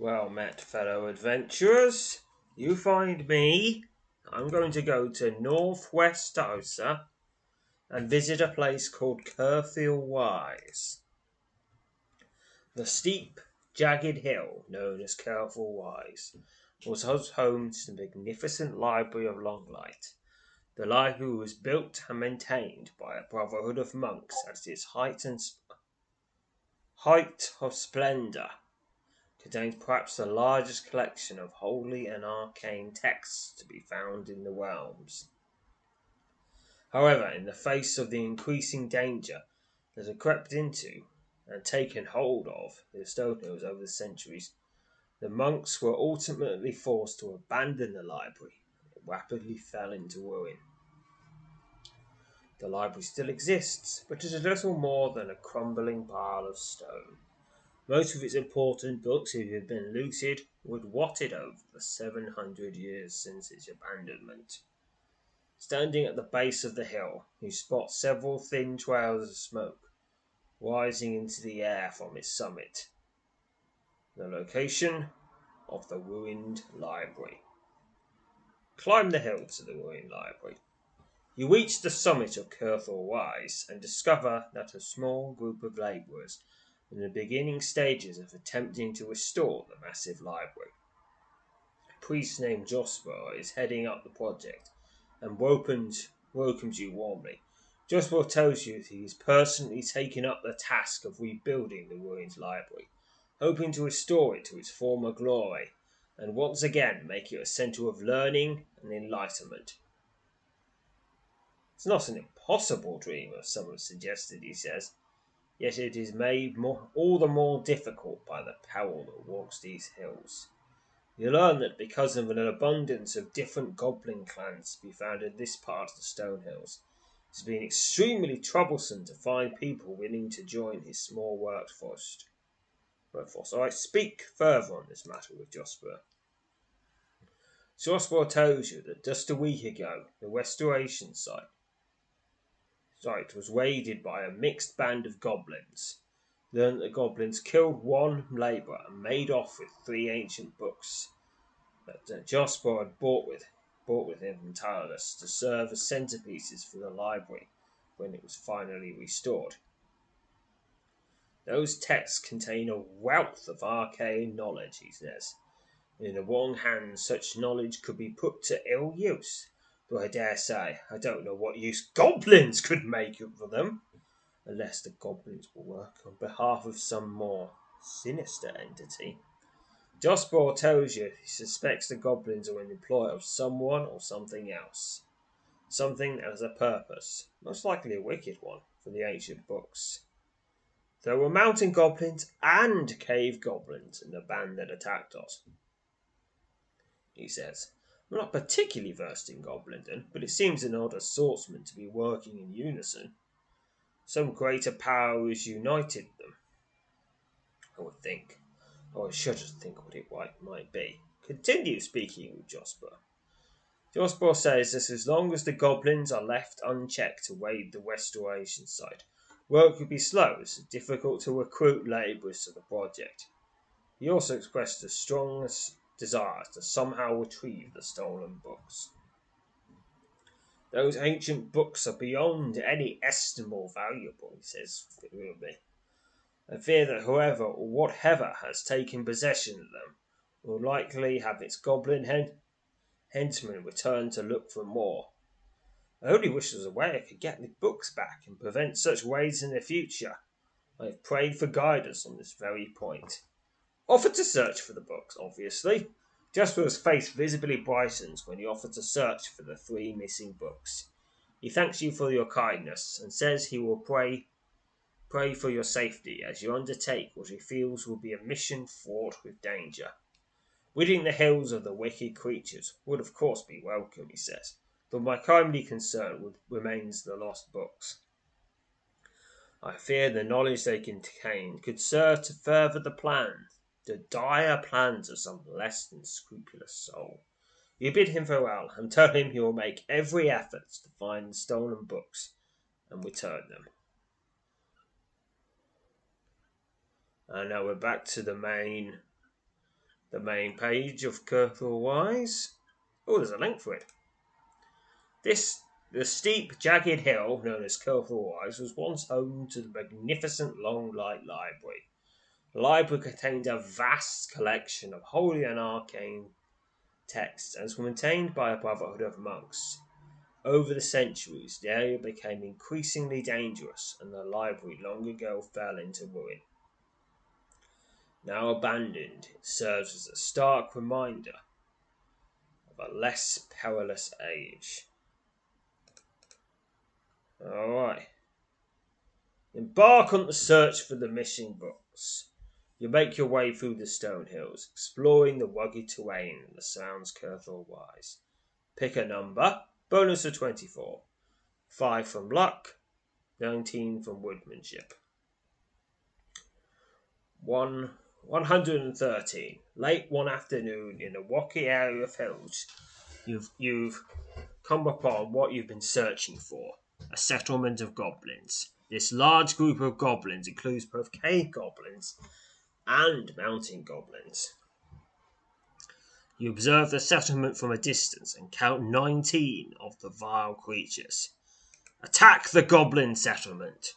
Well met, fellow adventurers. You find me. I'm going to go to northwest Osa and visit a place called Curfew Wise. The steep, jagged hill known as Curfew Wise was home to the magnificent Library of Longlight. The library was built and maintained by a brotherhood of monks at its height and height of splendor contains perhaps the largest collection of holy and arcane texts to be found in the realms. However, in the face of the increasing danger that had crept into and taken hold of the stone hills over the centuries, the monks were ultimately forced to abandon the library and rapidly fell into ruin. The library still exists, but is little more than a crumbling pile of stone. Most of its important books have been looted or rotted over the 700 years since its abandonment. Standing at the base of the hill, you spot several thin trails of smoke rising into the air from its summit. The location of the ruined library. Climb the hill to the ruined library. You reach the summit of Curthor Wise and discover that a small group of labourers in the beginning stages of attempting to restore the massive library. A priest named Josper is heading up the project and welcomes, welcomes you warmly. Josper tells you that he is personally taking up the task of rebuilding the ruined library, hoping to restore it to its former glory and once again make it a centre of learning and enlightenment. It's not an impossible dream, as some have suggested, he says yet it is made more, all the more difficult by the power that walks these hills. You learn that because of an abundance of different goblin clans to be found in this part of the Stone Hills, it has been extremely troublesome to find people willing to join his small workforce. workforce. I speak further on this matter with Josper. Josper tells you that just a week ago, the restoration site site was raided by a mixed band of goblins. That the goblins killed one labourer and made off with three ancient books that uh, Josper had bought with bought with him from Talos to serve as centerpieces for the library when it was finally restored. Those texts contain a wealth of arcane knowledge, he says. In the wrong hands, such knowledge could be put to ill use Though I dare say I don't know what use goblins could make of them, unless the goblins will work on behalf of some more sinister entity. Josper tells you he suspects the goblins are in the employ of someone or something else. Something that has a purpose, most likely a wicked one, for the ancient books. There were mountain goblins and cave goblins in the band that attacked us. He says, I'm not particularly versed in Goblindon, but it seems an odd assortment to be working in unison. Some greater power has united them. I would think. Oh, I shudder to think what it might be. Continue speaking with. Josper says that as long as the goblins are left unchecked to raid the restoration site, work will be slow as it's difficult to recruit labourers to the project. He also expressed a strong desire to somehow retrieve the stolen books. Those ancient books are beyond any estimable valuable, he says figuratively. I fear that whoever or whatever has taken possession of them will likely have its goblin hen- henchmen return to look for more. I only wish there was a way I could get the books back and prevent such raids in the future. I have prayed for guidance on this very point. Offered to search for the books, obviously. Josper's face visibly brightens when he offers to search for the three missing books. He thanks you for your kindness and says he will pray pray for your safety as you undertake what he feels will be a mission fraught with danger. Ridding the hills of the wicked creatures would of course be welcome, he says, but my primary concern would, remains the lost books. I fear the knowledge they contain could serve to further the plans the dire plans of some less than scrupulous soul. You bid him farewell and tell him you will make every effort to find the stolen books and return them. And now we're back to the main the main page of Kirthal Wise. Oh, there's a link for it. This the steep, jagged hill known as Kirthal Wise was once home to the magnificent Long Light Library. The library contained a vast collection of holy and arcane texts and was maintained by a brotherhood of monks. Over the centuries, the area became increasingly dangerous and the library long ago fell into ruin. Now abandoned, it serves as a stark reminder of a less perilous age. Alright. Embark on the search for the missing books. You make your way through the stone hills, exploring the rugged terrain that surrounds Kirthal Wise. Pick a number, bonus of 24. 5 from luck, 19 from woodmanship. 1 113. Late one afternoon in a rocky area of hills, you've, you've come upon what you've been searching for a settlement of goblins. This large group of goblins includes both cave goblins and mountain goblins. You observe the settlement from a distance and count 19 of the vile creatures. Attack the goblin settlement.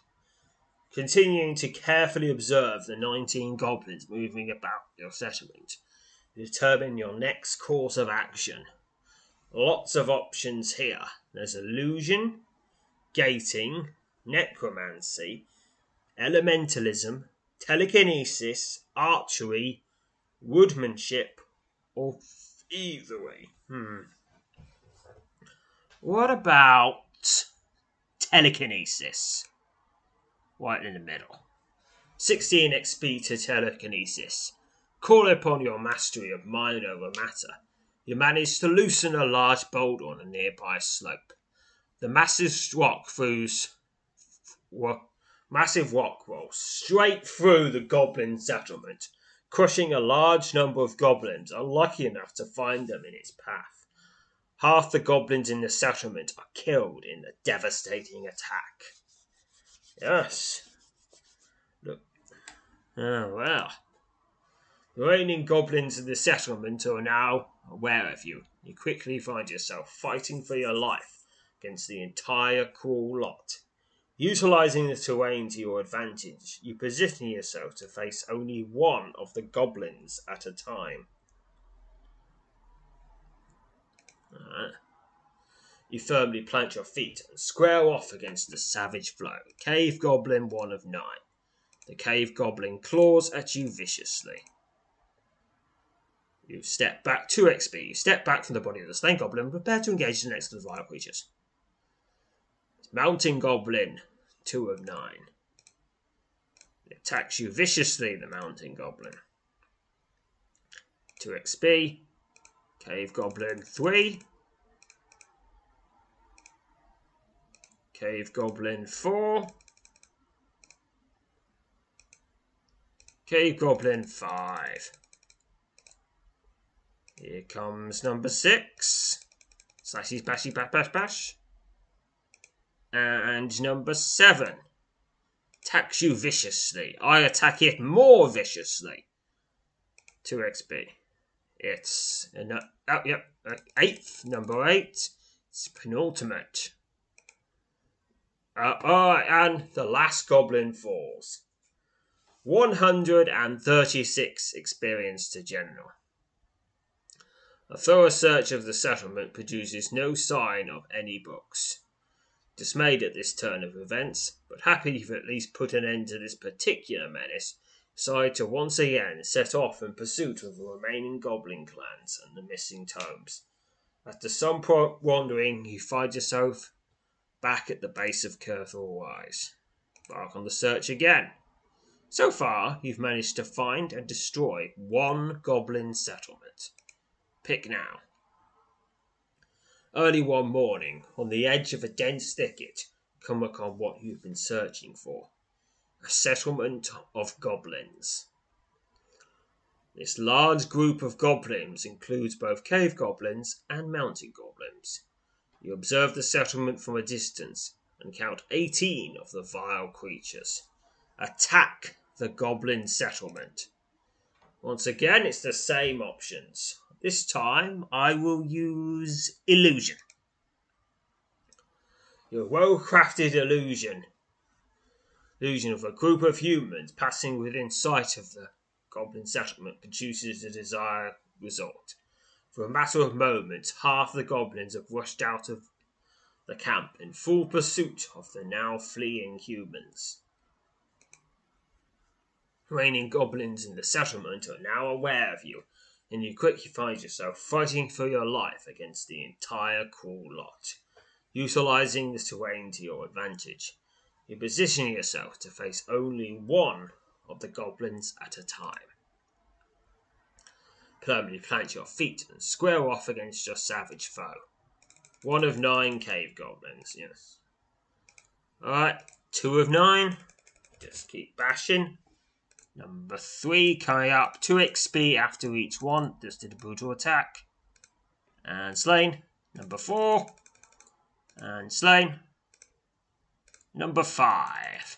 Continuing to carefully observe the 19 goblins moving about your settlement, determine your next course of action. Lots of options here. There's illusion, gating, necromancy, elementalism, telekinesis, archery, woodmanship, or thievery. Hmm. What about telekinesis? Right in the middle. 16 XP to telekinesis. Call upon your mastery of mind over matter. You manage to loosen a large boulder on a nearby slope. The massive rock throws massive rock rolls straight through the goblin settlement, crushing a large number of goblins unlucky enough to find them in its path. Half the goblins in the settlement are killed in the devastating attack. Yes. Look. Oh, well. The reigning goblins in the settlement are now aware of you. You quickly find yourself fighting for your life against the entire cruel lot. Utilizing the terrain to your advantage, you position yourself to face only one of the goblins at a time. You firmly plant your feet and square off against the savage flow. Cave Goblin, one of nine. The cave goblin claws at you viciously. You step back 2 XP. You step back from the body of the slain goblin and prepare to engage the next of the vile creatures. Mountain Goblin, 2 of 9. It attacks you viciously, the Mountain Goblin. 2 XP. Cave Goblin, 3. Cave Goblin, 4. Cave Goblin, 5. Here comes number 6. Slashy, bashy, bash, bash, bash. And number seven attacks you viciously. I attack it more viciously. 2 XP. It's an, oh, yep, eighth, number eight. It's penultimate. Uh, oh, and the last goblin falls. 136 experience to general. A thorough search of the settlement produces no sign of any books. Dismayed at this turn of events, but happy you've at least put an end to this particular menace, decide to once again set off in pursuit of the remaining goblin clans and the missing tomes. After some wandering, you find yourself back at the base of Curthor Wise. Embark on the search again. So far, you've managed to find and destroy one goblin settlement. Pick now. Early one morning, on the edge of a dense thicket, come upon what you've been searching for a settlement of goblins. This large group of goblins includes both cave goblins and mountain goblins. You observe the settlement from a distance and count 18 of the vile creatures. Attack the goblin settlement. Once again, it's the same options. This time I will use illusion. Your well crafted illusion. Illusion of a group of humans passing within sight of the goblin settlement produces the desired result. For a matter of moments, half the goblins have rushed out of the camp in full pursuit of the now fleeing humans. Reigning goblins in the settlement are now aware of you and you quickly find yourself fighting for your life against the entire cruel lot. Utilizing the terrain to your advantage, you position yourself to face only one of the goblins at a time. Firmly plant your feet and square off against your savage foe. One of nine cave goblins, yes. Alright, two of nine. Just keep bashing. Number three, coming up 2 XP after each one. Just did a brutal attack. And slain. Number four. And slain. Number five.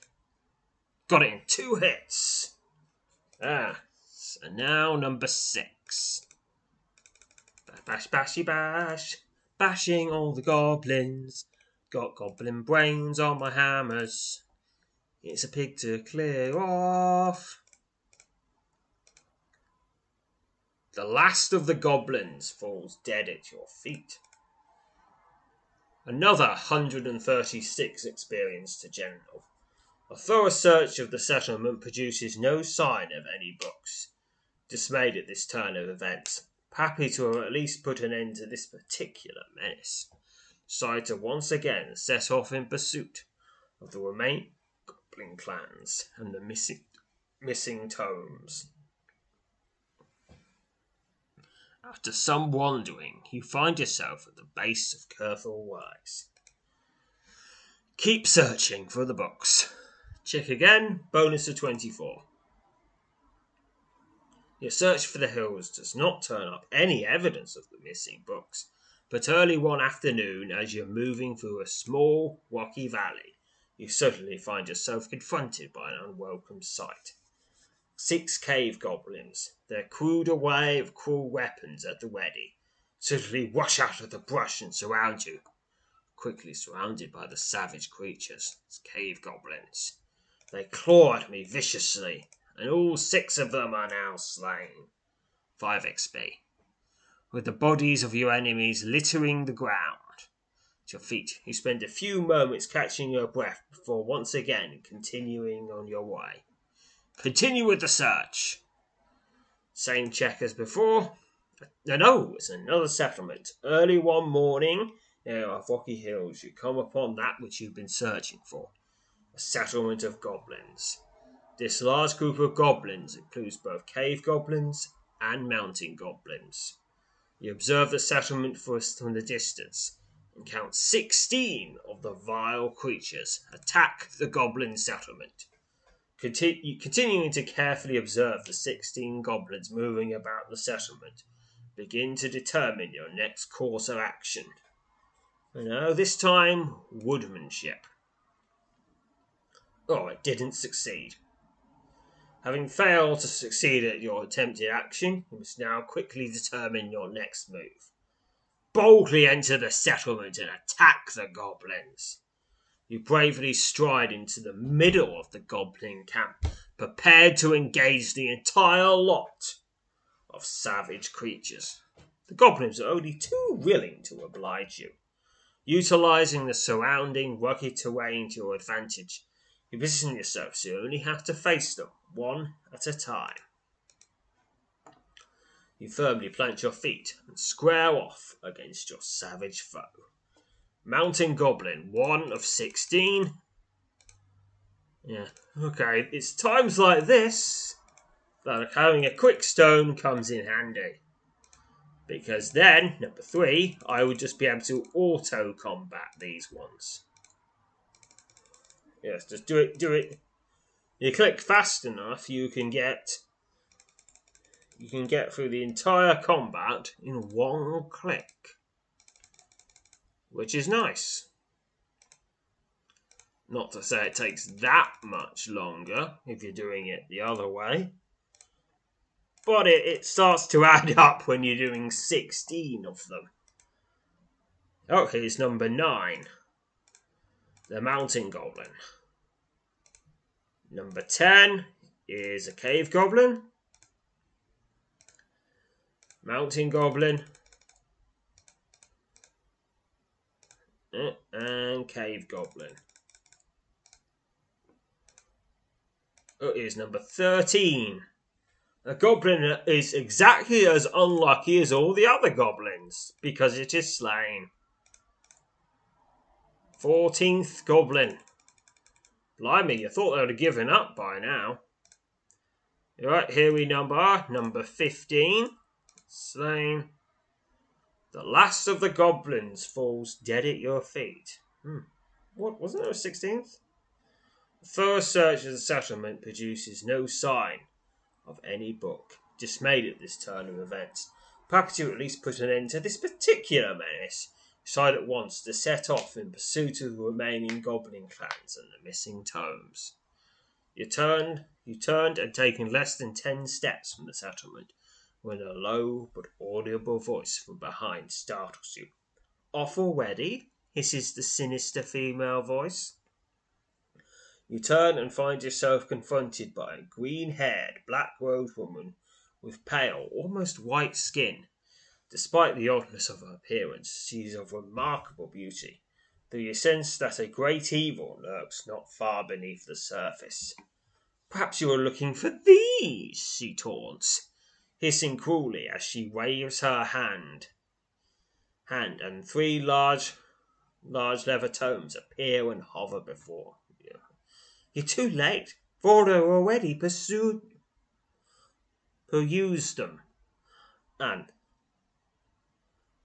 Got it in two hits. Ah. So now number six. Bash, bashy, bash. Bashing all the goblins. Got goblin brains on my hammers. It's a pig to clear off. The last of the goblins falls dead at your feet. Another 136 experience to General. A thorough search of the settlement produces no sign of any books. Dismayed at this turn of events, happy to have at least put an end to this particular menace, decide to once again set off in pursuit of the remaining goblin clans and the missing, missing tomes. After some wandering, you find yourself at the base of Curthor Wise. Keep searching for the books. Check again, bonus of 24. Your search for the hills does not turn up any evidence of the missing books, but early one afternoon, as you're moving through a small, rocky valley, you suddenly find yourself confronted by an unwelcome sight. Six cave goblins, their crude array of cruel weapons at the ready, suddenly rush out of the brush and surround you. Quickly surrounded by the savage creatures, cave goblins. They claw at me viciously, and all six of them are now slain. 5 XP. With the bodies of your enemies littering the ground. At your feet, you spend a few moments catching your breath before once again continuing on your way. Continue with the search. Same check as before. No, no, it's another settlement. Early one morning, near of Rocky Hills, you come upon that which you've been searching for a settlement of goblins. This large group of goblins includes both cave goblins and mountain goblins. You observe the settlement first from the distance and count 16 of the vile creatures attack the goblin settlement. Continu- continuing to carefully observe the 16 goblins moving about the settlement, begin to determine your next course of action. Now, this time, woodmanship. Oh, it didn't succeed. Having failed to succeed at your attempted action, you must now quickly determine your next move. Boldly enter the settlement and attack the goblins. You bravely stride into the middle of the goblin camp, prepared to engage the entire lot of savage creatures. The goblins are only too willing to oblige you, utilizing the surrounding rugged terrain to your advantage. You position yourself so you only have to face them one at a time. You firmly plant your feet and square off against your savage foe. Mountain Goblin, 1 of 16. Yeah, okay, it's times like this that having a quick stone comes in handy. Because then, number 3, I would just be able to auto combat these ones. Yes, just do it, do it. You click fast enough, you can get you can get through the entire combat in one click, which is nice. Not to say it takes that much longer if you're doing it the other way, but it, it starts to add up when you're doing 16 of them. Oh, here's number 9 the Mountain Goblin. Number 10 is a Cave Goblin. Mountain Goblin. And Cave Goblin. Oh, is number 13. A goblin is exactly as unlucky as all the other goblins because it is slain. 14th Goblin. Blimey, you thought they would have given up by now. Right, here we number number 15 slain. The last of the goblins falls dead at your feet. Hmm. What wasn't there a sixteenth? The first search of the settlement produces no sign of any book. Dismayed at this turn of events, you at least put an end to this particular menace. Decide at once to set off in pursuit of the remaining goblin clans and the missing tomes. You turned, you turned, and taken less than ten steps from the settlement when a low but audible voice from behind startles you. Off already? hisses the sinister female voice. You turn and find yourself confronted by a green haired, black robed woman with pale, almost white skin. Despite the oddness of her appearance, she is of remarkable beauty, though you sense that a great evil lurks not far beneath the surface. Perhaps you are looking for these, she taunts hissing cruelly as she waves her hand. Hand and three large, large leather tomes appear and hover before you. You're too late. Vordo already pursued, perused them, and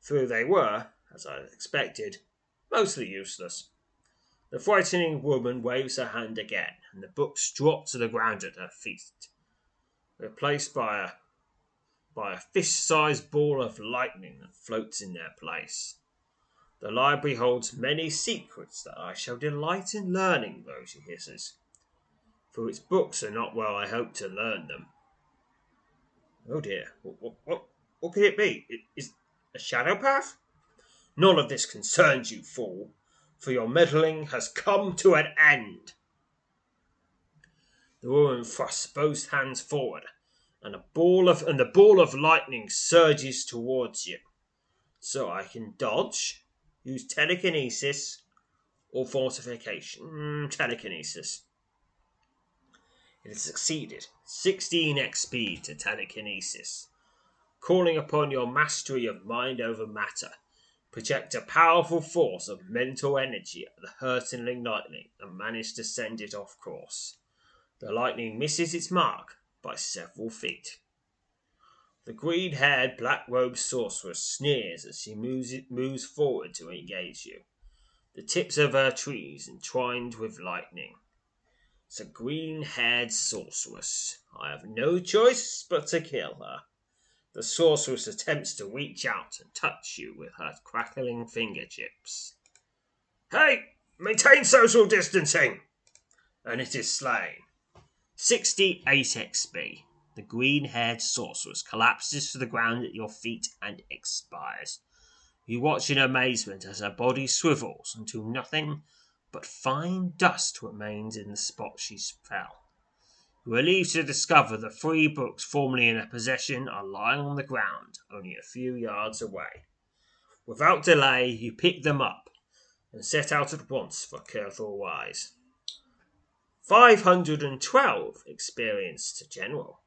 through they were, as I expected, mostly useless. The frightening woman waves her hand again, and the books drop to the ground at her feet, replaced by a by a fish-sized ball of lightning that floats in their place. The library holds many secrets that I shall delight in learning, she hisses, for its books are not where I hope to learn them. Oh dear, what, what, what could it be? Is a shadow path? None of this concerns you, fool, for your meddling has come to an end. The woman thrusts both hands forward and a ball of and the ball of lightning surges towards you. So I can dodge, use telekinesis, or fortification. Mm, telekinesis. It has succeeded. 16 XP to telekinesis. Calling upon your mastery of mind over matter, project a powerful force of mental energy at the hurtling lightning and manage to send it off course. The lightning misses its mark, by several feet. The green haired, black robed sorceress sneers as she moves, moves forward to engage you, the tips of her trees entwined with lightning. It's a green haired sorceress. I have no choice but to kill her. The sorceress attempts to reach out and touch you with her crackling fingertips. Hey, maintain social distancing! And it is slain. 68 XP. The green haired sorceress collapses to the ground at your feet and expires. You watch in amazement as her body swivels until nothing but fine dust remains in the spot she fell. You are relieved to discover the three books formerly in her possession are lying on the ground only a few yards away. Without delay, you pick them up and set out at once for Kirthal Wise. 512, experienced general.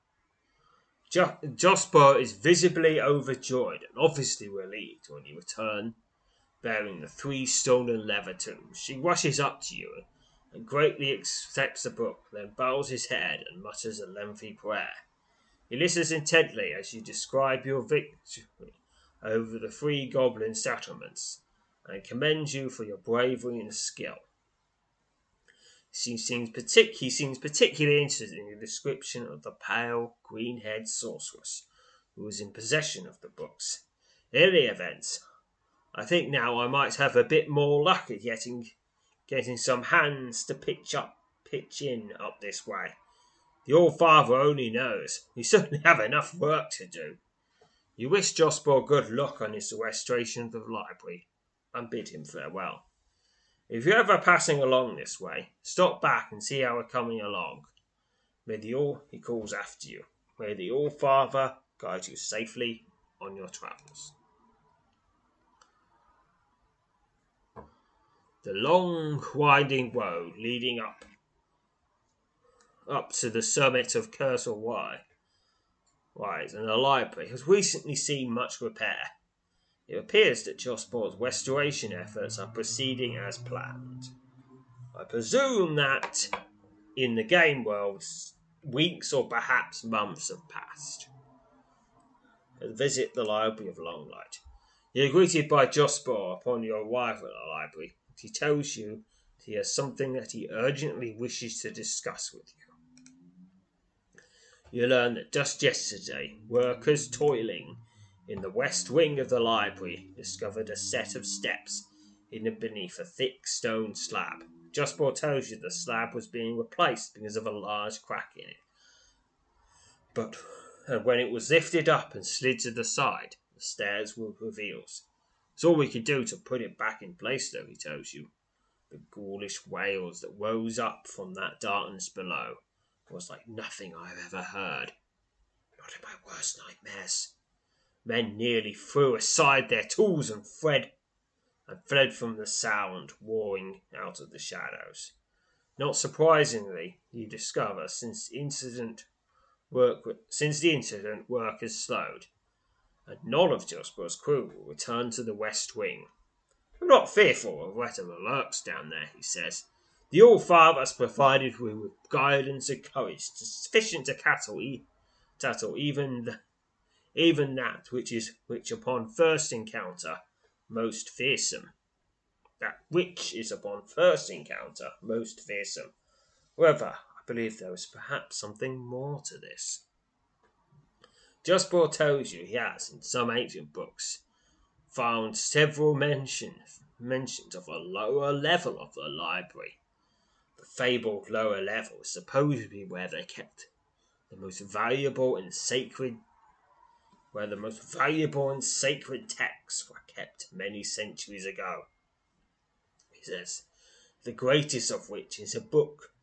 Josper is visibly overjoyed and obviously relieved when you return bearing the three stolen leather tools. She rushes up to you and greatly accepts the book, then bows his head and mutters a lengthy prayer. He listens intently as you describe your victory over the three goblin settlements and commends you for your bravery and skill. He seems, partic- he seems particularly interested in the description of the pale, green haired sorceress who was in possession of the books. In any event, I think now I might have a bit more luck at getting getting some hands to pitch up pitch in up this way. The old father only knows. We certainly have enough work to do. You wish Josper good luck on his restoration of the library, and bid him farewell. If you're ever passing along this way, stop back and see how we're coming along. May the all he calls after you. May the All Father guide you safely on your travels. The long winding road leading up up to the summit of Kersal Y Rise and the library has recently seen much repair. It appears that Josper's restoration efforts are proceeding as planned. I presume that in the game world, weeks or perhaps months have passed. Visit the Library of Longlight. You are greeted by Josper upon your arrival at the library. He tells you that he has something that he urgently wishes to discuss with you. You learn that just yesterday, workers toiling in the west wing of the library discovered a set of steps hidden beneath a thick stone slab. Justbore tells you the slab was being replaced because of a large crack in it. But and when it was lifted up and slid to the side, the stairs were revealed. It's all we could do to put it back in place, though, he tells you. The ghoulish wails that rose up from that darkness below was like nothing I have ever heard. Not in my worst nightmares. Men nearly threw aside their tools and fled and fled from the sound roaring out of the shadows. Not surprisingly, you discover since incident work since the incident work has slowed, and none of Josper's crew will return to the West Wing. I'm not fearful of whatever lurks down there, he says. The All Father has provided me with guidance and courage sufficient to cattle, e- tattle even the, even that which is which upon first encounter most fearsome. That which is upon first encounter most fearsome. However, I believe there is perhaps something more to this. Justbore tells you he has, in some ancient books, found several mention, mentions of a lower level of the library. The fabled lower level is supposed to be where they kept the most valuable and sacred where the most valuable and sacred texts were kept many centuries ago. He says, the greatest of which is a book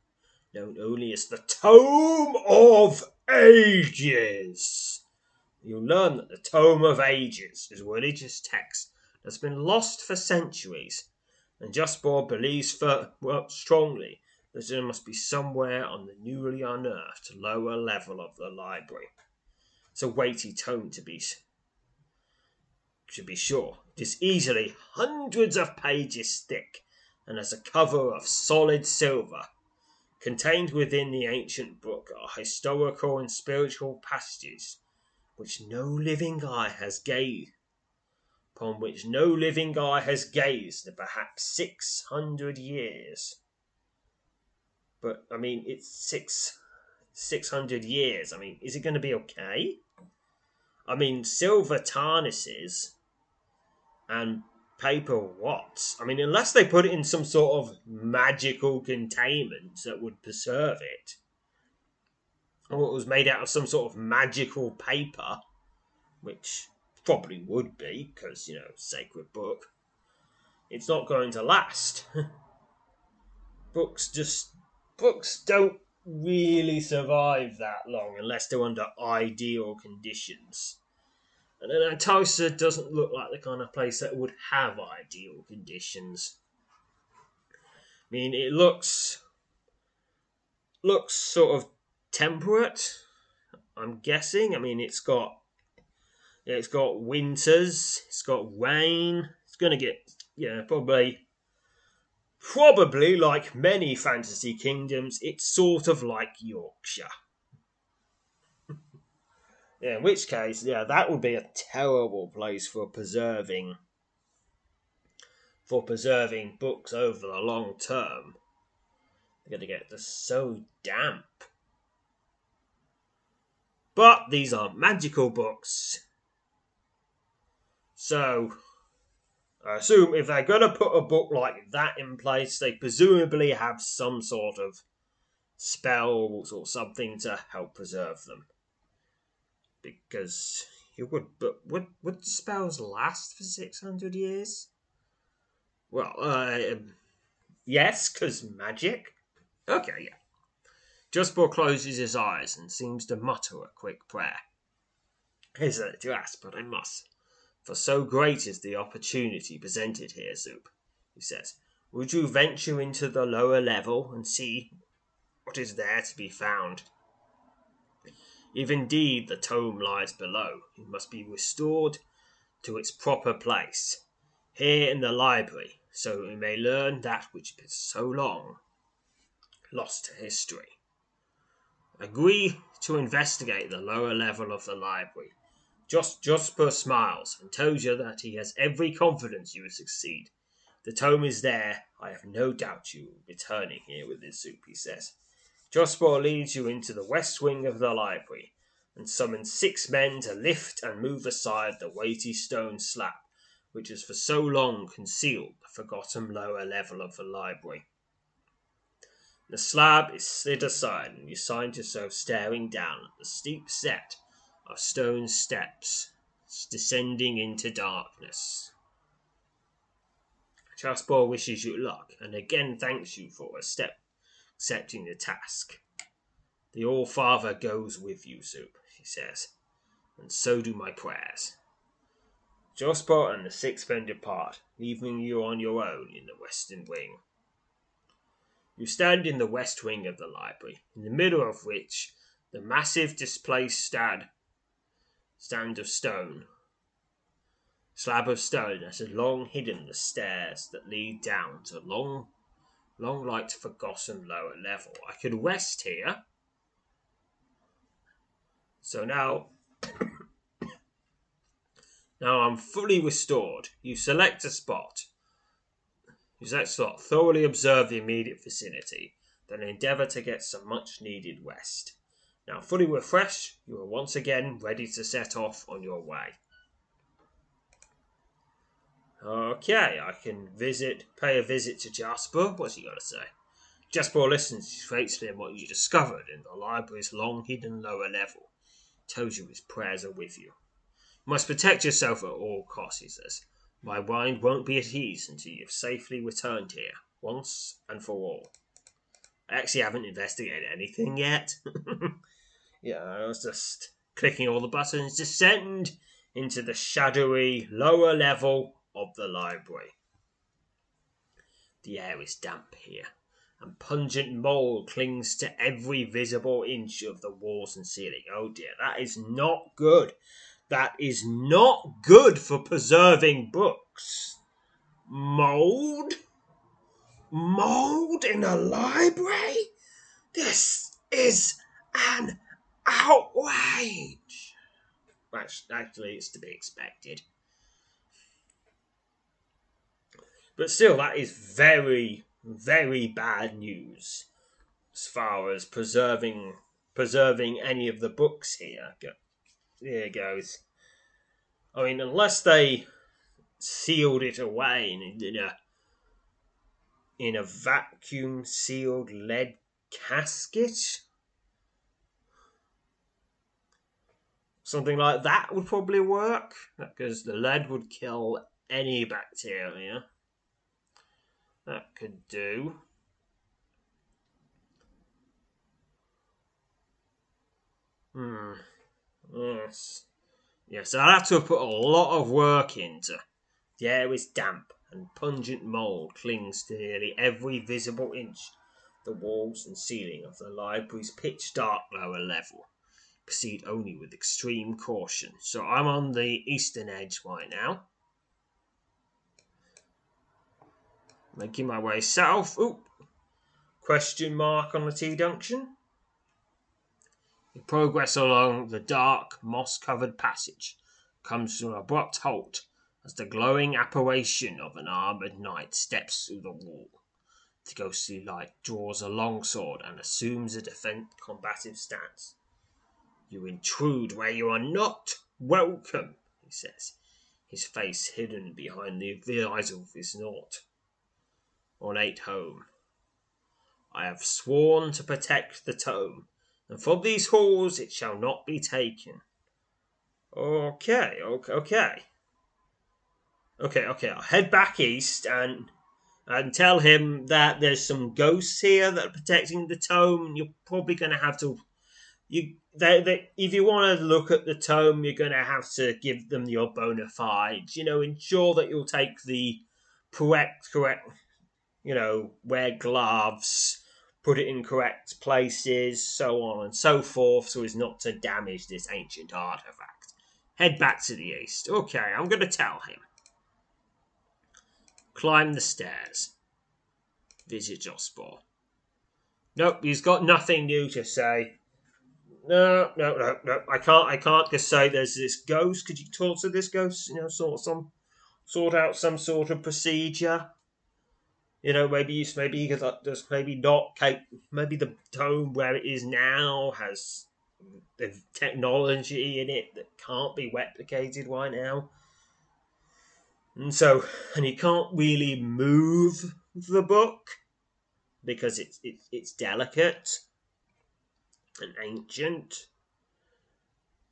known only as the Tome of Ages. You'll learn that the Tome of Ages is a religious text that's been lost for centuries, and Justbore believes for, well, strongly that it must be somewhere on the newly unearthed lower level of the library. It's a weighty tome to be to be sure. It is easily hundreds of pages thick, and has a cover of solid silver. Contained within the ancient book are historical and spiritual passages which no living eye has gazed upon which no living eye has gazed in perhaps six hundred years. But I mean, it's six six hundred years. I mean, is it going to be okay? I mean, silver tarnishes and paper what? I mean, unless they put it in some sort of magical containment that would preserve it, or it was made out of some sort of magical paper, which probably would be, because, you know, sacred book, it's not going to last. books just. Books don't really survive that long unless they're under ideal conditions. And then Antosa doesn't look like the kind of place that would have ideal conditions. I mean, it looks looks sort of temperate. I'm guessing. I mean, it's got it's got winters. It's got rain. It's gonna get yeah probably probably like many fantasy kingdoms. It's sort of like Yorkshire. yeah, in which case, yeah, that would be a terrible place for preserving for preserving books over the long term. They're to get so damp. But these are magical books. So, I assume if they're going to put a book like that in place, they presumably have some sort of spells or something to help preserve them. Because you would, but would would spells last for six hundred years? Well, uh, yes, because magic. Okay, yeah. Justbor closes his eyes and seems to mutter a quick prayer. Hesitate to ask, but I must, for so great is the opportunity presented here, Zoop, he says. Would you venture into the lower level and see what is there to be found? If indeed the tome lies below, it must be restored to its proper place, here in the library, so we may learn that which is so long lost to history. Agree to investigate the lower level of the library. Justbor smiles and tells you that he has every confidence you will succeed. The tome is there. I have no doubt you will be returning here with this soup, he says. Justbor leads you into the west wing of the library and summons six men to lift and move aside the weighty stone slab which has for so long concealed the forgotten lower level of the library. The slab is slid aside, and you find yourself staring down at the steep set of stone steps descending into darkness. Justbor wishes you luck and again thanks you for accepting the task. The All Father goes with you, Soup, he says, and so do my prayers. Justbor and the six men depart, leaving you on your own in the western wing. You stand in the west wing of the library, in the middle of which the massive displaced stand, stand of stone, slab of stone that has long hidden the stairs that lead down to long, long like forgotten lower level. I could rest here. So now now I'm fully restored. You select a spot. You select spot, thoroughly observe the immediate vicinity, then endeavour to get some much needed rest. Now, fully refreshed, you are once again ready to set off on your way. Okay, I can visit, pay a visit to Josper. What's he got to say? Josper listens to him what you discovered in the library's long hidden lower level. Tells you his prayers are with you. Must protect yourself at all costs, he says. My mind won't be at ease until you've safely returned here, once and for all. I actually haven't investigated anything yet. yeah, I was just clicking all the buttons. Descend into the shadowy lower level of the library. The air is damp here, and pungent mold clings to every visible inch of the walls and ceiling. Oh dear, that is not good that is not good for preserving books. Mold? Mold in a library? This is an outrage. Actually it's to be expected. But still, that is very, very bad news as far as preserving preserving any of the books here there goes. I mean, unless they sealed it away in, in a in a vacuum sealed lead casket, something like that would probably work because the lead would kill any bacteria. That could do. Hmm. Yes. Yes, I'll have to put a lot of work into. The air is damp, and pungent mould clings to nearly every visible inch. The walls and ceiling of the library's pitch dark lower level. Proceed only with extreme caution. So I'm on the eastern edge right now. Making my way south. Oop. Question mark on the T junction. Progress along the dark, moss covered passage, comes to an abrupt halt as the glowing apparition of an armoured knight steps through the wall. The ghostly light draws a longsword and assumes a defensive combative stance. You intrude where you are not welcome, he says, his face hidden behind the visor of his knot. Ornate home. I have sworn to protect the tome, and from these halls it shall not be taken. Okay, okay, okay. Okay, okay, I'll head back east and and tell him that there's some ghosts here that are protecting the tome. And you're probably going to have to you they, they, if you want to look at the tome, you're going to have to give them your bona fides. You know, ensure that you'll take the correct correct. You know, wear gloves, put it in correct places, so on and so forth, so as not to damage this ancient artifact. Head back to the east. Okay, I'm going to tell him. Climb the stairs. Visit Josper. Nope, he's got nothing new to say. No, no, no, no. I can't. I can't just say there's this ghost. Could you talk to this ghost? You know, sort some, sort out some sort of procedure. You know, maybe you, maybe there's maybe not. Maybe the tome where it is now has the technology in it that can't be replicated right now. And so, and you can't really move the book because it's it's it's delicate and ancient.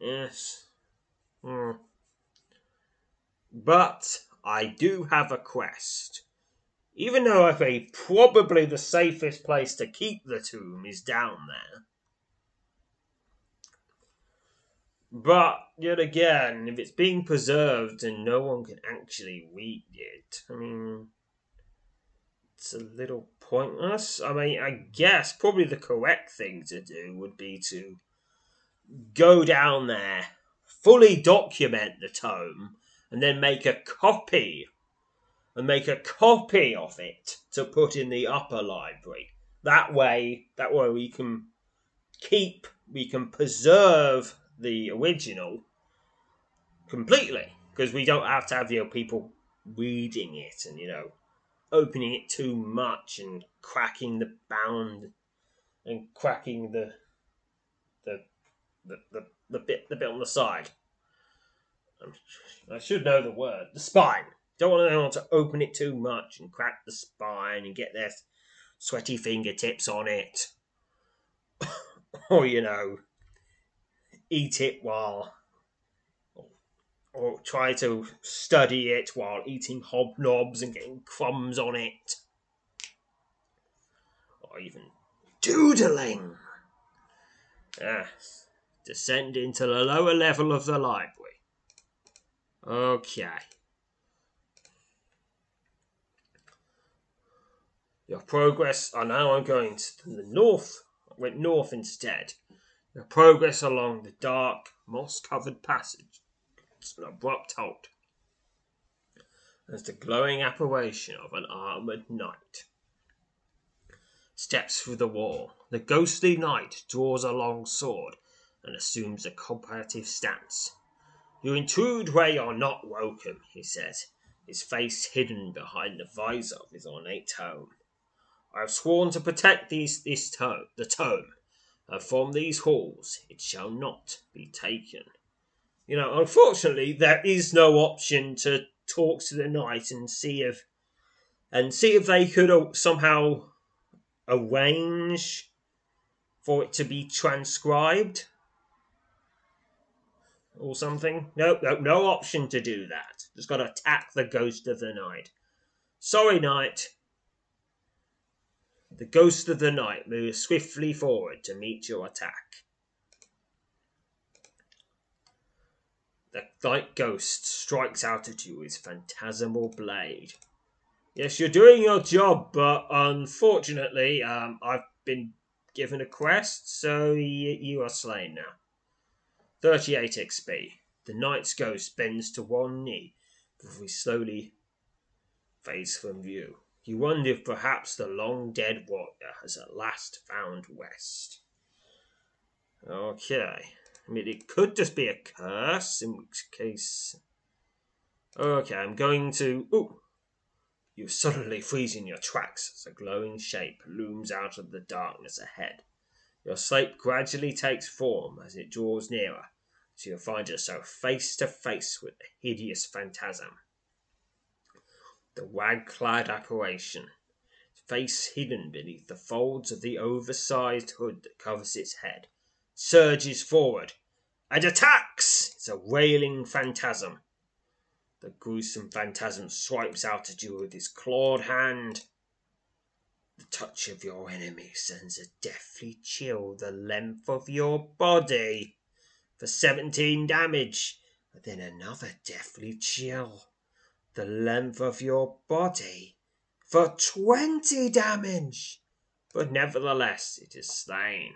Yes. Mm. But I do have a quest. Even though I think probably the safest place to keep the tomb is down there. But yet again, if it's being preserved and no one can actually read it, I mean, it's a little pointless. I mean, I guess probably the correct thing to do would be to go down there, fully document the tome, and then make a copy and make a copy of it to put in the upper library. That way, that way we can keep, we can preserve the original completely because we don't have to have you know people reading it and you know opening it too much and cracking the bound and cracking the the the the, the bit the bit on the side. I should know the word. The spine. Don't want anyone to open it too much and crack the spine and get their sweaty fingertips on it. or, you know, eat it while or try to study it while eating hobnobs and getting crumbs on it, or even doodling. Yes, descend into the lower level of the library. Okay. Your progress, and now I'm going to the north. I went north instead. Your progress along the dark, moss covered passage an abrupt halt as the glowing apparition of an armoured knight steps through the wall. The ghostly knight draws a long sword and assumes a combative stance. You intrude where you're not welcome, he says, his face hidden behind the visor of his ornate tome. I have sworn to protect these, this tome, the tome, and from these halls it shall not be taken. You know, unfortunately, there is no option to talk to the knight and see if and see if they could uh, somehow arrange for it to be transcribed or something. No, no, no option to do that. Just got to attack the ghost of the night. Sorry, knight. The ghost of the night moves swiftly forward to meet your attack. The knight ghost strikes out at you with phantasmal blade. Yes, you're doing your job, but unfortunately, um, I've been given a quest, so you are slain now. 38 XP. The knight's ghost bends to one knee before he slowly fades from view. You wonder if perhaps the long dead warrior has at last found West. Okay. I mean, it could just be a curse, in which case. Okay, I'm going to. Ooh! You suddenly freeze in your tracks as a glowing shape looms out of the darkness ahead. Your shape gradually takes form as it draws nearer, so you find yourself face to face with the hideous phantasm. The wag clad apparition, face hidden beneath the folds of the oversized hood that covers its head, surges forward and attacks! It's a railing phantasm. The gruesome phantasm swipes out at you with his clawed hand. The touch of your enemy sends a deathly chill the length of your body for 17 damage, then another deathly chill the length of your body for 20 damage. But nevertheless, it is slain.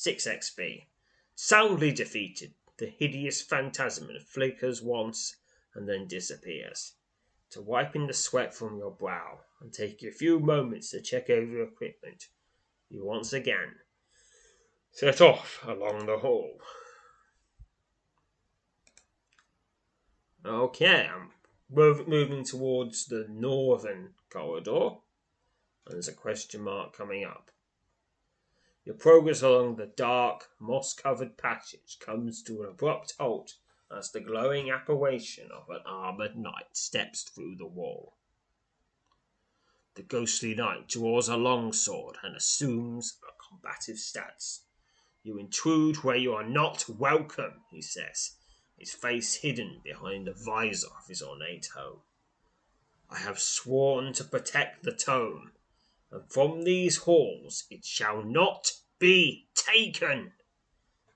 6 XP. Soundly defeated, the hideous phantasm flickers once and then disappears. To wiping the sweat from your brow and take a few moments to check over your equipment, you once again set off along the hall. Okay, I'm moving towards the northern corridor, and there's a question mark coming up. Your progress along the dark, moss covered passage comes to an abrupt halt as the glowing apparition of an armoured knight steps through the wall. The ghostly knight draws a longsword and assumes a combative stance. You intrude where you are not welcome, he says, his face hidden behind the visor of his ornate home. I have sworn to protect the tome, and from these halls it shall not be taken.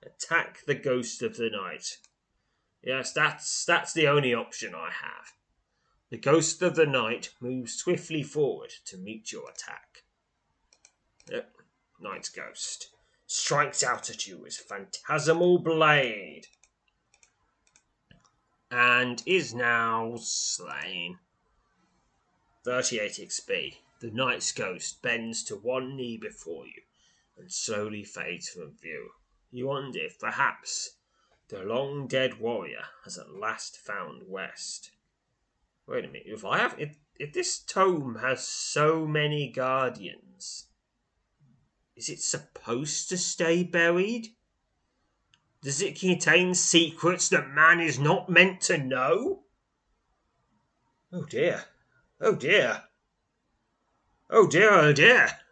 Attack the ghost of the night. Yes, that's that's the only option I have. The ghost of the night moves swiftly forward to meet your attack. Yep, Knight's ghost strikes out at you with phantasmal blade and is now slain. 38 XP. The Knight's Ghost bends to one knee before you and slowly fades from view. You wonder if perhaps the long dead warrior has at last found West. Wait a minute, if I have if, if this tome has so many guardians, is it supposed to stay buried? Does it contain secrets that man is not meant to know? Oh dear. Oh dear. Oh dear, oh dear.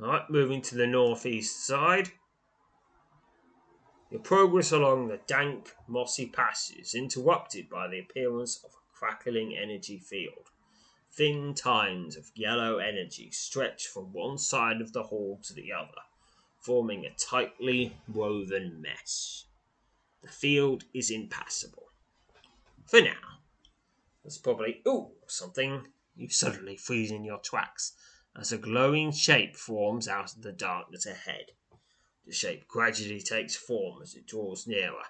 Alright, moving to the northeast side. Your progress along the dank, mossy passage is interrupted by the appearance of a crackling energy field. Thin tines of yellow energy stretch from one side of the hall to the other, forming a tightly woven mesh. The field is impassable. For now. There's probably, ooh, something. You suddenly freeze in your tracks as a glowing shape forms out of the darkness ahead. The shape gradually takes form as it draws nearer,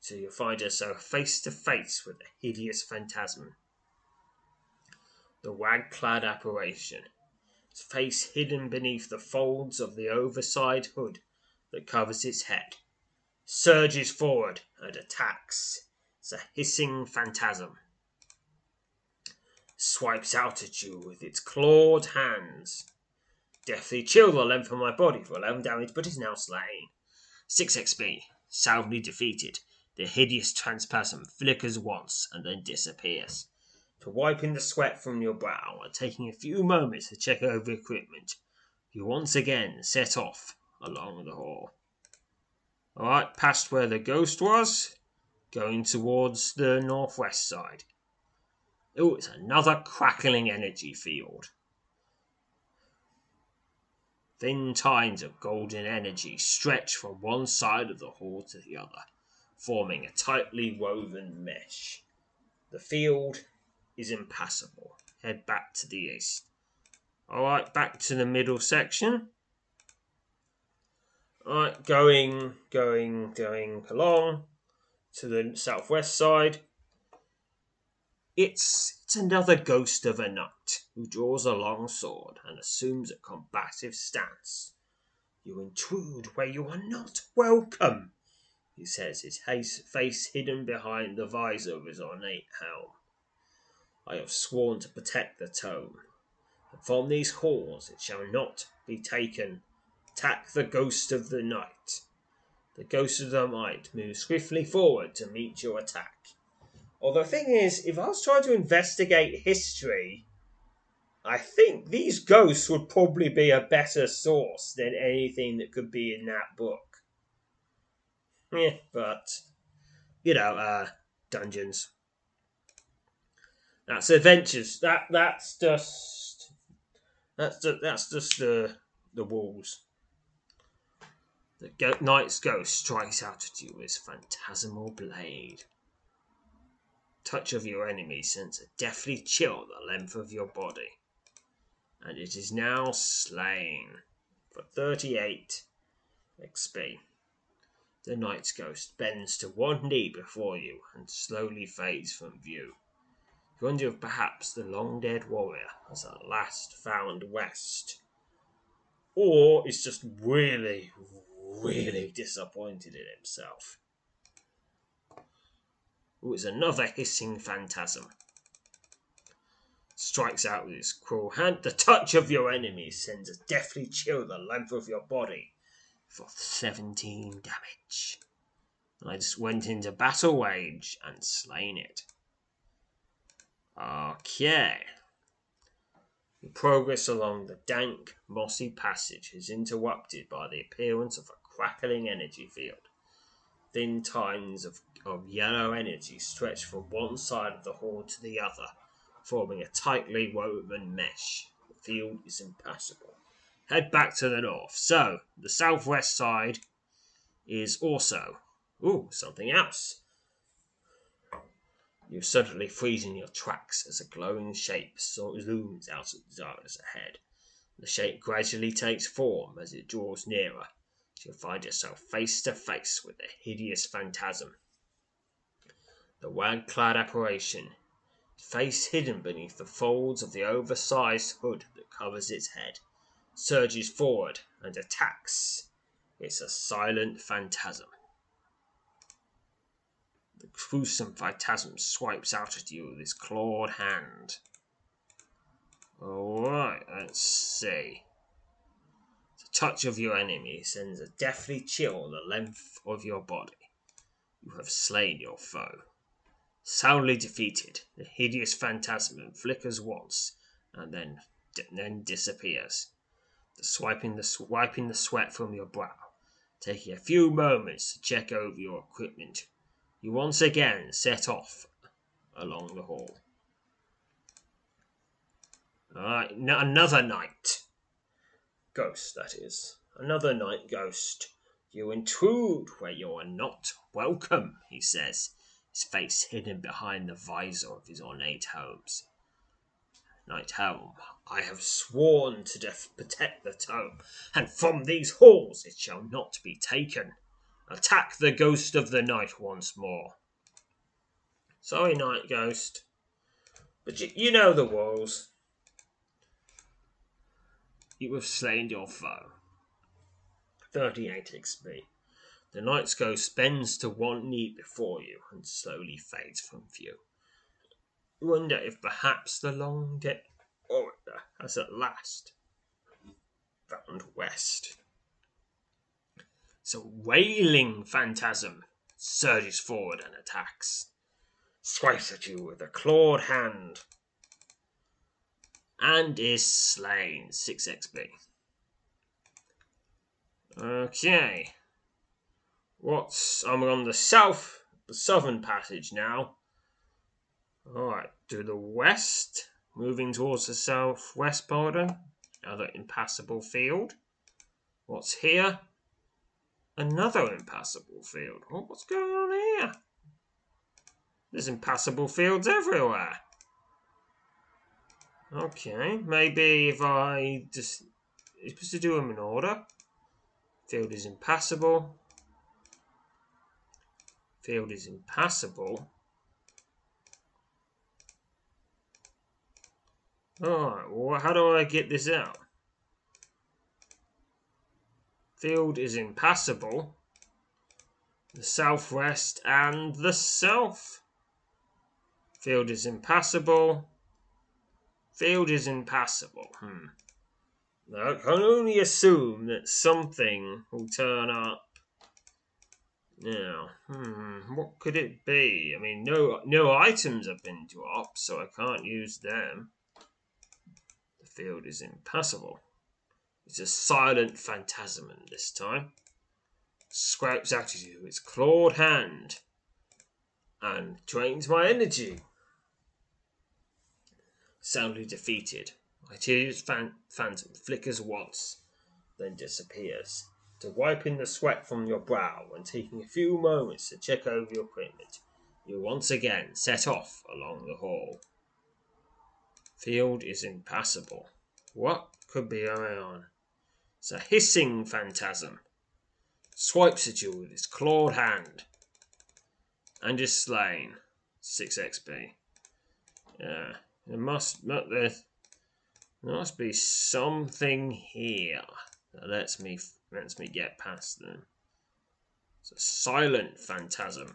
so you find yourself face to face with a hideous phantasm. The wag clad apparition, its face hidden beneath the folds of the overside hood that covers its head, surges forward and attacks. It's a hissing phantasm swipes out at you with its clawed hands. Deathly chill the length of my body for 11 damage, but is now slain. 6 XP, soundly defeated. The hideous transpasm flickers once and then disappears. For wiping the sweat from your brow and taking a few moments to check over equipment, you once again set off along the hall. Alright, past where the ghost was, going towards the northwest side. Oh, it's another crackling energy field. Thin tines of golden energy stretch from one side of the hall to the other, forming a tightly woven mesh. The field is impassable. Head back to the east. Alright, back to the middle section. Alright, going, going, going along to the southwest side. It's, it's another ghost of a knight who draws a long sword and assumes a combative stance. You intrude where you are not welcome, he says, his face hidden behind the visor of his ornate helm. I have sworn to protect the tome, and from these halls it shall not be taken. Attack the ghost of the night. The ghost of the night moves swiftly forward to meet your attack. Although the thing is, if I was trying to investigate history, I think these ghosts would probably be a better source than anything that could be in that book. Yeah, but you know, uh, dungeons. That's adventures. That that's just that's just, that's just the the walls. The go- knight's ghost strikes out at you with his phantasmal blade touch of your enemy sends a deathly chill the length of your body. And it is now slain for 38 XP. The knight's ghost bends to one knee before you and slowly fades from view. You wonder if perhaps the long dead warrior has at last found West, or is just really, really disappointed in himself. It was another hissing phantasm. Strikes out with his cruel hand. The touch of your enemy sends a deathly chill the length of your body for 17 damage. I just went into battle wage and slain it. Okay. Your progress along the dank, mossy passage is interrupted by the appearance of a crackling energy field. Thin tines of of yellow energy stretch from one side of the hall to the other, forming a tightly woven mesh. The field is impassable. Head back to the north. So, the southwest side is also. Ooh, something else. You suddenly freeze in your tracks as a glowing shape looms out of the darkness ahead. The shape gradually takes form as it draws nearer. You find yourself face to face with a hideous phantasm the rag clad apparition, face hidden beneath the folds of the oversized hood that covers its head, surges forward and attacks. It's a silent phantasm. The gruesome phantasm swipes out at you with its clawed hand. Alright, let's see. Touch of your enemy sends a deathly chill the length of your body. You have slain your foe. Soundly defeated, the hideous phantasm flickers once and then then disappears, the swiping the wiping the sweat from your brow, taking a few moments to check over your equipment. You once again set off along the hall. Alright, another night. Ghost, that is. Another night ghost. You intrude where you are not welcome, he says his face hidden behind the visor of his ornate helms. Knight Helm, I have sworn to def- protect the tome, and from these halls it shall not be taken. Attack the ghost of the night once more. Sorry, Night Ghost, but you, you know the rules. You have slain your foe. 38 XP. The knight's ghost bends to one knee before you and slowly fades from view. You wonder if perhaps the long dead orator has at last found West. So wailing phantasm surges forward and attacks, swipes at you with a clawed hand, and is slain. 6 XP. Okay. What's I'm on the south, the southern passage now. All right, to the west, moving towards the southwest border, another impassable field. What's here? Another impassable field. Oh, what's going on here? There's impassable fields everywhere. Okay, maybe if I just... You're supposed to do them in order. Field is impassable. Field is impassable. Alright, well, how do I get this out? Field is impassable. The southwest and the south. Field is impassable. Field is impassable. Hmm. I can only assume that something will turn up. Now, hmm, what could it be? I mean, no, no items have been dropped, so I can't use them. The field is impassable. It's a silent phantasm this time. Scraps at you with its clawed hand and drains my energy. Soundly defeated, Hyteria's fan- phantom flickers once, then disappears. To wiping the sweat from your brow and taking a few moments to check over your equipment, you once again set off along the hall. Field is impassable. What could be going on? It's a hissing phantasm. Swipes at you with its clawed hand. And is slain. 6 XP. Yeah. There must, there, there must be something here that lets me lets me get past them. It's a silent phantasm.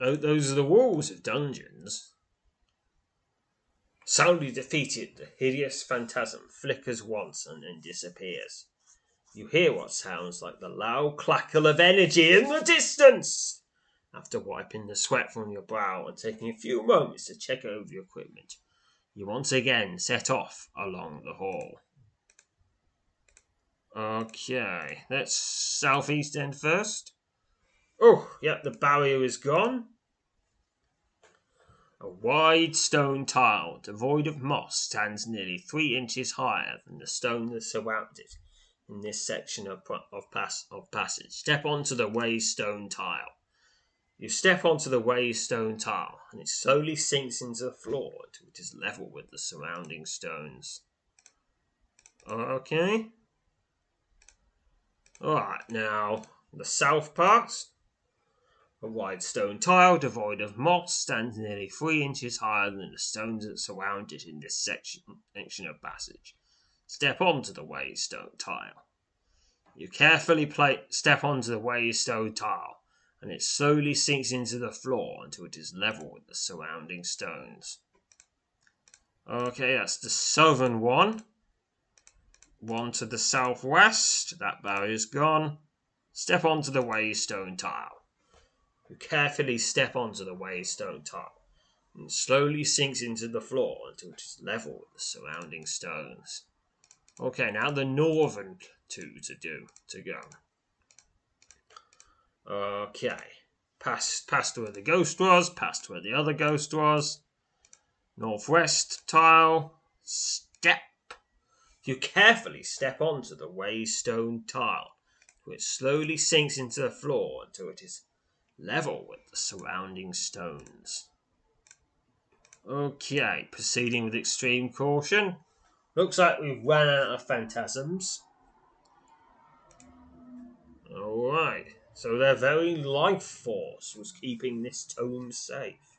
Those are the walls of dungeons. Soundly defeated, the hideous phantasm flickers once and then disappears. You hear what sounds like the loud crackle of energy in the distance. After wiping the sweat from your brow and taking a few moments to check over your equipment, you once again set off along the hall. Okay, let's southeast end first. Oh, yep, the barrier is gone. A wide stone tile, devoid of moss, stands nearly three inches higher than the stone that surrounds it in this section of, of, pass, of passage. Step onto the way stone tile. You step onto the raised stone tile, and it slowly sinks into the floor until it is level with the surrounding stones. Okay. Alright, now, the south part. A wide stone tile devoid of moss stands nearly three inches higher than the stones that surround it in this section, of passage. Step onto the raised stone tile. You carefully play, step onto the raised stone tile and it slowly sinks into the floor until it is level with the surrounding stones. Okay, that's the southern one. One to the southwest, that barrier's gone. Step onto the waystone tile. You carefully step onto the waystone tile and slowly sinks into the floor until it is level with the surrounding stones. Okay, now the northern two to do to go. Okay. Past, past where the ghost was, past where the other ghost was. Northwest tile. Step. You carefully step onto the waystone tile, which slowly sinks into the floor until it is level with the surrounding stones. Okay, proceeding with extreme caution. Looks like we've run out of phantasms. Alright. So their very life force was keeping this tome safe.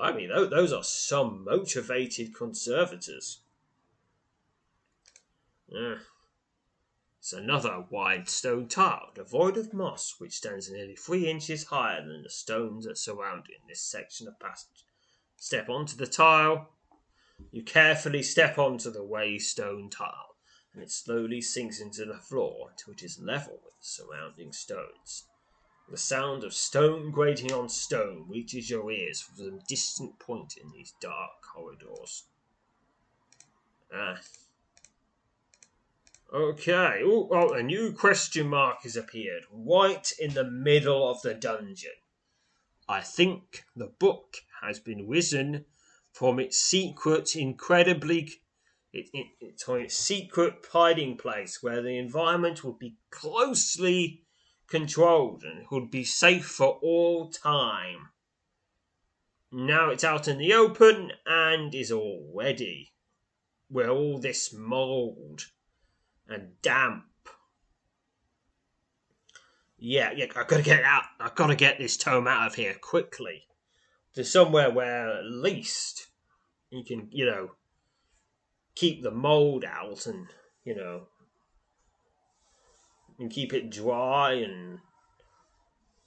I mean, those are some motivated conservators. Yeah. It's another wide stone tile, devoid of moss, which stands nearly three inches higher than the stones that surround it in this section of passage. Step onto the tile. You carefully step onto the way stone tile and it slowly sinks into the floor until it is level with the surrounding stones. The sound of stone grating on stone reaches your ears from some distant point in these dark corridors. Ah. Okay. Ooh, oh, a new question mark has appeared right in the middle of the dungeon. I think the book has been risen from its secret, incredibly it, it, it's on its secret hiding place where the environment would be closely controlled and would be safe for all time. Now it's out in the open and is already where all this mold and damp. Yeah, yeah, I've got to get out. I've got to get this tome out of here quickly to somewhere where at least you can, you know, keep the mold out and, you know, and keep it dry and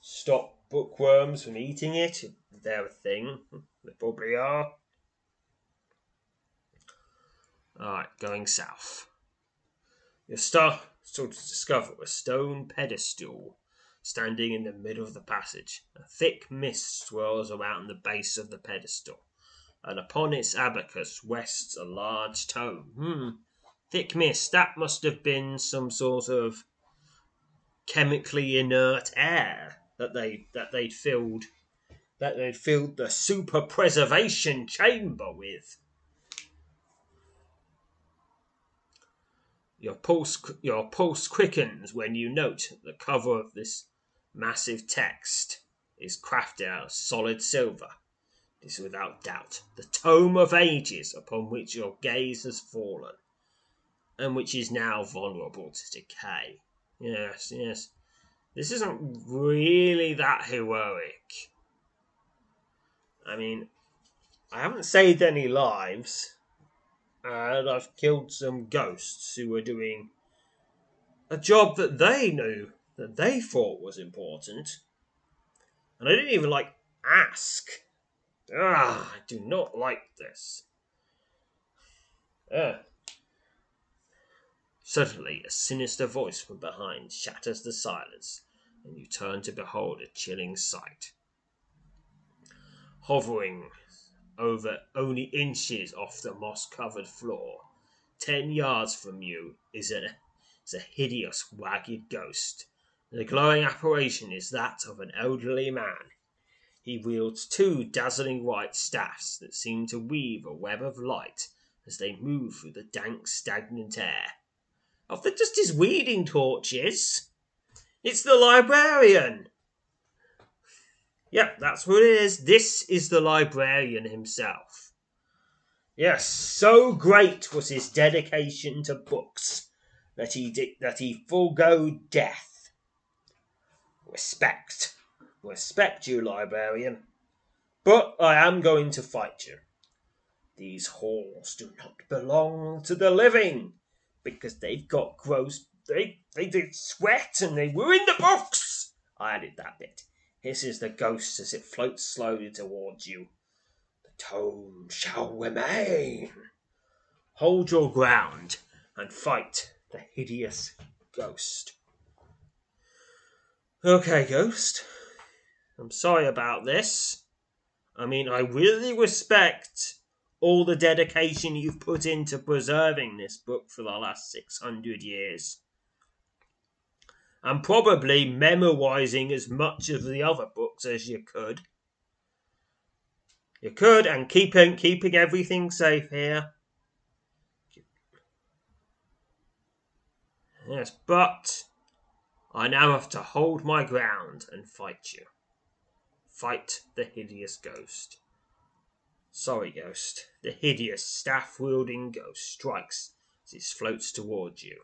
stop bookworms from eating it if they're a thing. They probably are. Alright, going south. You start to discover a stone pedestal standing in the middle of the passage. A thick mist swirls around the base of the pedestal, and upon its abacus rests a large tome. Hmm. Thick mist, that must have been some sort of chemically inert air that they that they'd filled that they'd filled the super preservation chamber with. Your pulse your pulse quickens when you note the cover of this massive text is crafted out of solid silver. Is without doubt the tome of ages upon which your gaze has fallen, and which is now vulnerable to decay. Yes, yes. This isn't really that heroic. I mean, I haven't saved any lives, and I've killed some ghosts who were doing a job that they knew that they thought was important. And I didn't even like ask. Ah, I do not like this. Ah. Suddenly, a sinister voice from behind shatters the silence, and you turn to behold a chilling sight. Hovering over only inches off the moss covered floor, ten yards from you, is a, is a hideous, ragged ghost the glowing apparition is that of an elderly man. He wields two dazzling white staffs that seem to weave a web of light as they move through the dank, stagnant air. Oh, they're just his weeding torches. It's the librarian. Yep, that's what it is. This is the librarian himself. Yes, so great was his dedication to books that he that he forego death Respect. Respect you, librarian. But I am going to fight you. These halls do not belong to the living because they've got gross. They, they did sweat and they ruined the books. I added that bit. Hisses the ghost as it floats slowly towards you. The tome shall remain. Hold your ground and fight the hideous ghost. Okay, Ghost. I'm sorry about this. I mean, I really respect all the dedication you've put into preserving this book for the last 600 years. And probably memorizing as much of the other books as you could. You could, and keeping keeping everything safe here. Yes, but I now have to hold my ground and fight you. Fight the hideous ghost. Sorry, ghost. The hideous staff wielding ghost strikes as it floats towards you,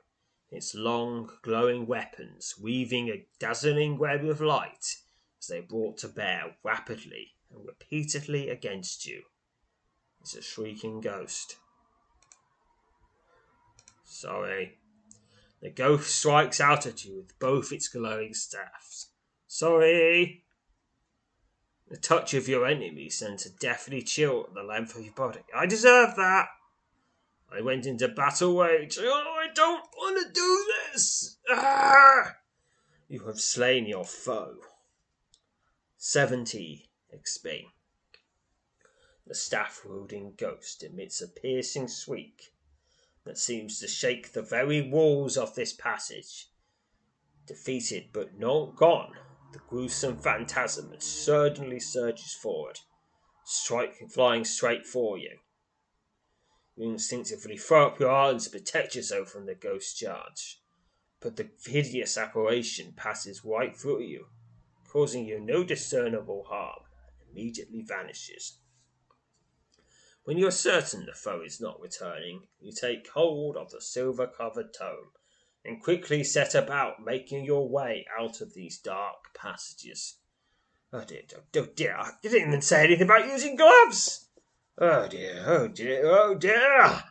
its long, glowing weapons weaving a dazzling web of light as they are brought to bear rapidly and repeatedly against you. It's a shrieking ghost. Sorry, the ghost strikes out at you with both its glowing staffs. Sorry! The touch of your enemy sends a deathly chill up the length of your body. I deserve that! I went into battle rage. Oh, I don't want to do this! Ah! You have slain your foe. 70 XP. The staff wielding ghost emits a piercing squeak that seems to shake the very walls of this passage. Defeated but not gone, the gruesome phantasm suddenly surges forward, striking, flying straight for you. You instinctively throw up your arms to protect yourself from the ghost charge, but the hideous apparition passes right through you, causing you no discernible harm, and immediately vanishes. When you are certain the foe is not returning, you take hold of the silver covered tome and quickly set about making your way out of these dark passages. Oh, oh dear, oh dear, I didn't even say anything about using gloves! Oh dear, oh dear, oh dear!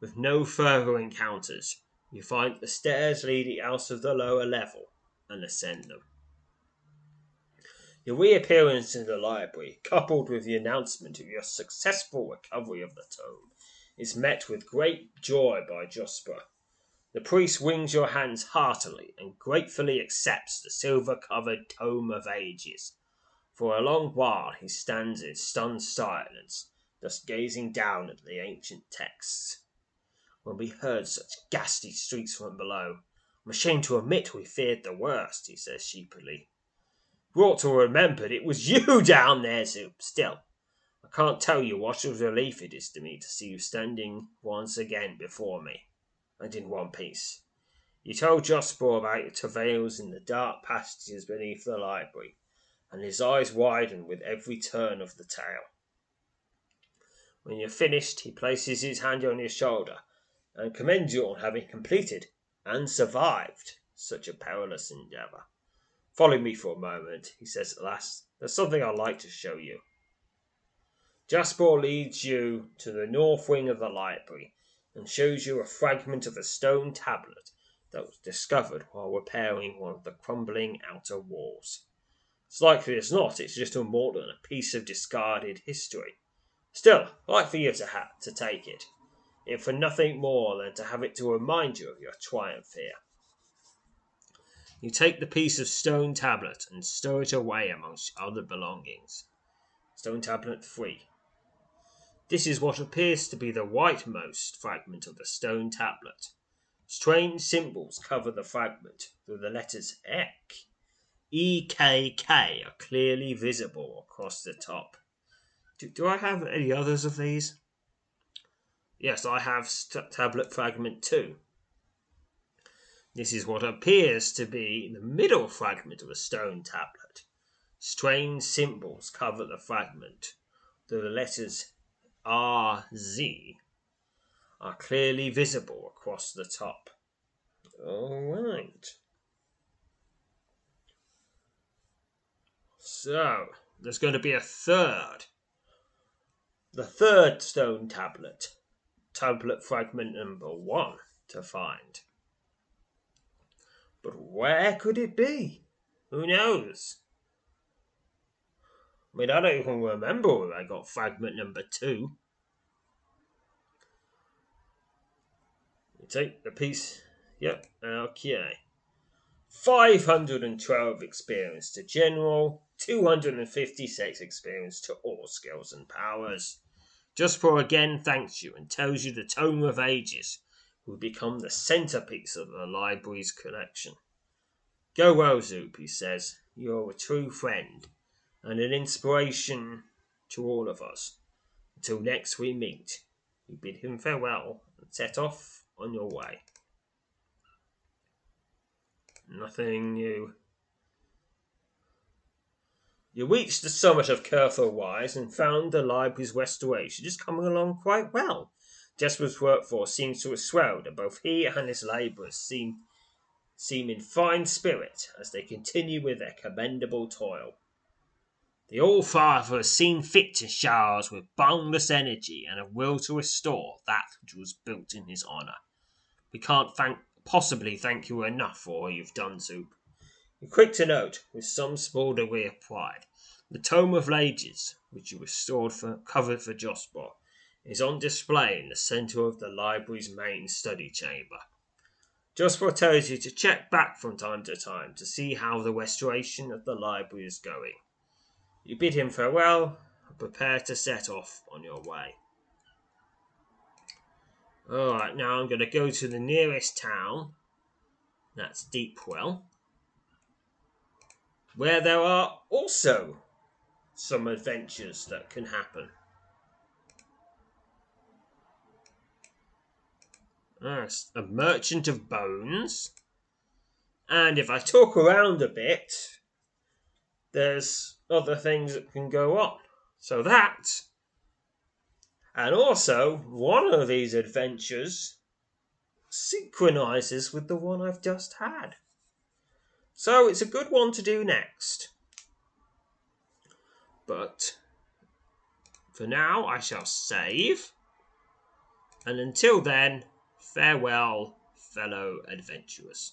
With no further encounters, you find the stairs leading out of the lower level and ascend them. Your reappearance in the library, coupled with the announcement of your successful recovery of the tome, is met with great joy by Josper. The priest wrings your hands heartily and gratefully accepts the silver covered tome of ages. For a long while he stands in stunned silence, thus gazing down at the ancient texts. When we heard such ghastly shrieks from below, I'm ashamed to admit we feared the worst, he says sheepishly. We ought to have remembered it was you down there, Zoop. Still, I can't tell you what a relief it is to me to see you standing once again before me, and in one piece. You told Josper about your travails in the dark passages beneath the library, and his eyes widened with every turn of the tale. When you're finished, he places his hand on your shoulder and commends you on having completed and survived such a perilous endeavour. Follow me for a moment, he says at last. There's something I'd like to show you. Josper leads you to the north wing of the library and shows you a fragment of a stone tablet that was discovered while repairing one of the crumbling outer walls. It's likely as not it's just a more than a piece of discarded history. Still, I'd like for you to have to take it, if for nothing more than to have it to remind you of your triumph here. You take the piece of stone tablet and stow it away amongst other belongings. Stone tablet 3. This is what appears to be the rightmost fragment of the stone tablet. Strange symbols cover the fragment, though the letters Ek, E K K are clearly visible across the top. Do, do I have any others of these? Yes, I have st- tablet fragment 2. This is what appears to be the middle fragment of a stone tablet. Strange symbols cover the fragment, though the letters R Z are clearly visible across the top. All right. So, there's going to be a third. The third stone tablet, tablet fragment number one, to find. But where could it be? Who knows? I mean, I don't even remember where I got fragment number two. Take the piece. Yep, okay. 512 experience to general, 256 experience to all skills and powers. Josper again thanks you and tells you the Tome of Ages will become the centerpiece of the library's collection. Go well, Zoop, he says. You're a true friend and an inspiration to all of us. Until next we meet, you bid him farewell and set off on your way. Nothing new. You reached the summit of Curthor Wise and found the library's restoration is coming along quite well. Josper's workforce seems to have swelled, and both he and his labourers seem seem in fine spirit as they continue with their commendable toil. The All Father has seen fit to shower us with boundless energy and a will to restore that which was built in his honour. We can't thank, possibly thank you enough for all you've done, Zoop. You're quick to note, with some small degree of pride, the Tome of Ages, which you restored for covered for Josper, is on display in the centre of the library's main study chamber. Josper tells you to check back from time to time to see how the restoration of the library is going. You bid him farewell and prepare to set off on your way. Alright, now I'm going to go to the nearest town. That's Deepwell. Where there are also some adventures that can happen. Yes, a merchant of bones. And if I talk around a bit, there's other things that can go on. So that. And also, one of these adventures synchronizes with the one I've just had. So it's a good one to do next. But for now, I shall save. And until then, farewell, fellow adventurers.